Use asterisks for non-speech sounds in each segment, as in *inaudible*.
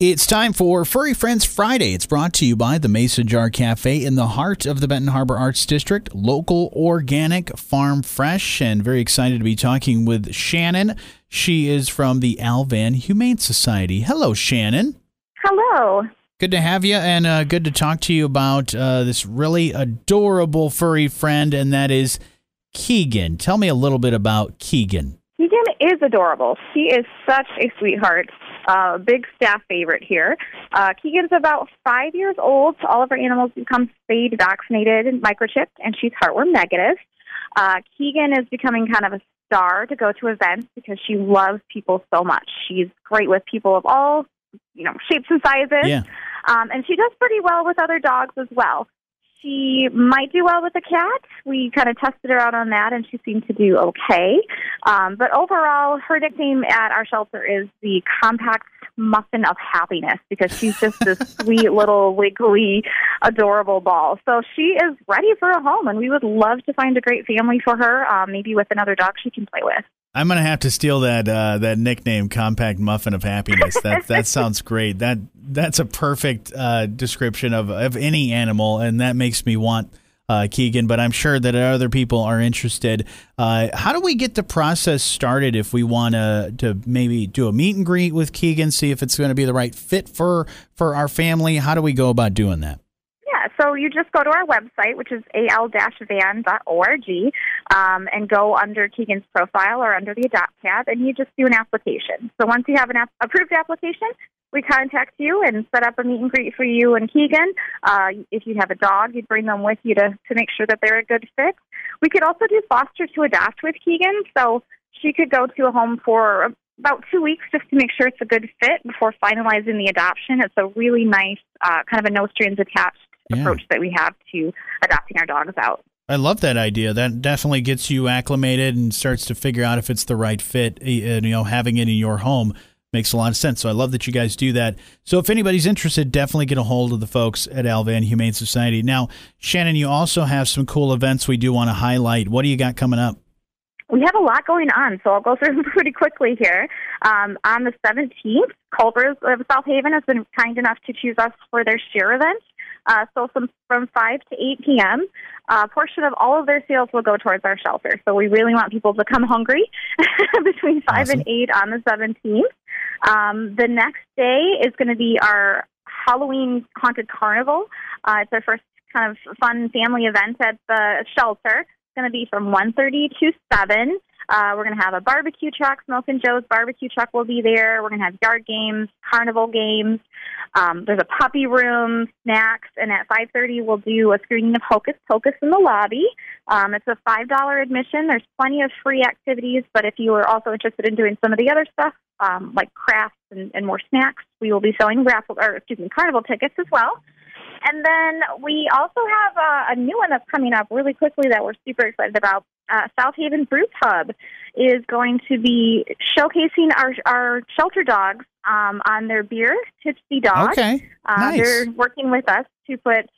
It's time for Furry Friends Friday. It's brought to you by the Mason Jar Cafe in the heart of the Benton Harbor Arts District, local, organic, farm fresh, and very excited to be talking with Shannon. She is from the Al-Van Humane Society. Hello, Shannon. Hello. Good to have you, and uh, good to talk to you about uh, this really adorable furry friend, and that is Keegan. Tell me a little bit about Keegan. Keegan is adorable. She is such a sweetheart uh, big staff favorite here. Uh, Keegan's about five years old. All of our animals become spayed, vaccinated, and microchipped, and she's heartworm negative. Uh, Keegan is becoming kind of a star to go to events because she loves people so much. She's great with people of all, you know, shapes and sizes. Yeah. Um, and she does pretty well with other dogs as well. She might do well with a cat. We kind of tested her out on that, and she seemed to do okay. Um, but overall, her nickname at our shelter is the compact muffin of happiness because she's just this *laughs* sweet little wiggly, adorable ball. So she is ready for a home, and we would love to find a great family for her, um, maybe with another dog she can play with. I'm gonna have to steal that uh, that nickname, "Compact Muffin of Happiness." That that *laughs* sounds great. That that's a perfect uh, description of of any animal, and that makes me want uh, Keegan. But I'm sure that other people are interested. Uh, how do we get the process started if we want to to maybe do a meet and greet with Keegan, see if it's going to be the right fit for for our family? How do we go about doing that? So you just go to our website, which is al-van.org, um, and go under Keegan's profile or under the Adopt tab, and you just do an application. So once you have an ap- approved application, we contact you and set up a meet and greet for you and Keegan. Uh, if you have a dog, you'd bring them with you to, to make sure that they're a good fit. We could also do foster to adopt with Keegan. So she could go to a home for about two weeks just to make sure it's a good fit before finalizing the adoption. It's a really nice, uh, kind of a no strings attached yeah. approach that we have to adopting our dogs out. I love that idea. That definitely gets you acclimated and starts to figure out if it's the right fit. And, you know, having it in your home makes a lot of sense. So I love that you guys do that. So if anybody's interested, definitely get a hold of the folks at Al-Van Humane Society. Now, Shannon, you also have some cool events we do want to highlight. What do you got coming up? We have a lot going on, so I'll go through *laughs* them pretty quickly here. Um, on the 17th, Culver's of South Haven has been kind enough to choose us for their share event. Uh, so from, from 5 to 8 p.m., a portion of all of their sales will go towards our shelter. So we really want people to come hungry *laughs* between 5 awesome. and 8 on the 17th. Um, the next day is going to be our Halloween Haunted Carnival. Uh, it's our first kind of fun family event at the shelter. Going to be from 1.30 to 7. Uh, we're going to have a barbecue truck. Smokin' Joe's barbecue truck will be there. We're going to have yard games, carnival games. Um, there's a puppy room, snacks, and at 5:30 we'll do a screening of Hocus Pocus in the lobby. Um, it's a five dollar admission. There's plenty of free activities, but if you are also interested in doing some of the other stuff, um, like crafts and, and more snacks, we will be selling raffle or excuse me carnival tickets as well. And then we also have a, a new one that's coming up really quickly that we're super excited about. Uh, South Haven Brew Pub is going to be showcasing our our shelter dogs um, on their beer, Tipsy Dog. Okay, uh, nice. They're working with us to put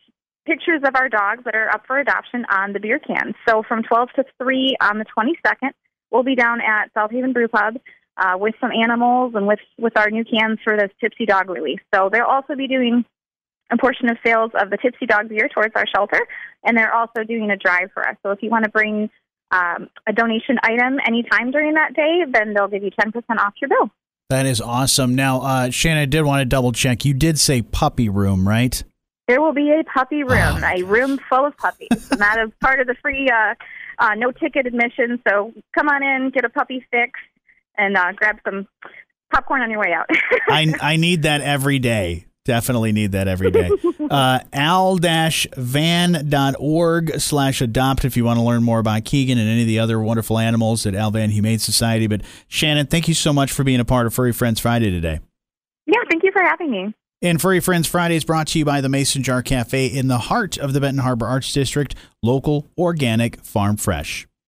pictures of our dogs that are up for adoption on the beer cans. So from 12 to 3 on the 22nd, we'll be down at South Haven Brew Pub uh, with some animals and with, with our new cans for this Tipsy Dog release. So they'll also be doing a portion of sales of the Tipsy Dog beer towards our shelter, and they're also doing a drive for us. So if you want to bring um, a donation item anytime during that day, then they'll give you 10% off your bill. That is awesome. Now, uh, Shannon, I did want to double check. You did say puppy room, right? There will be a puppy room, oh, a room full of puppies. *laughs* and that is part of the free uh, uh, no ticket admission. So come on in, get a puppy fix, and uh, grab some popcorn on your way out. *laughs* I, I need that every day. Definitely need that every day. *laughs* Uh, al-van.org slash adopt if you want to learn more about Keegan and any of the other wonderful animals at Al-Van Humane Society. But Shannon, thank you so much for being a part of Furry Friends Friday today. Yeah, thank you for having me. And Furry Friends Friday is brought to you by the Mason Jar Cafe in the heart of the Benton Harbor Arts District, local, organic, farm fresh.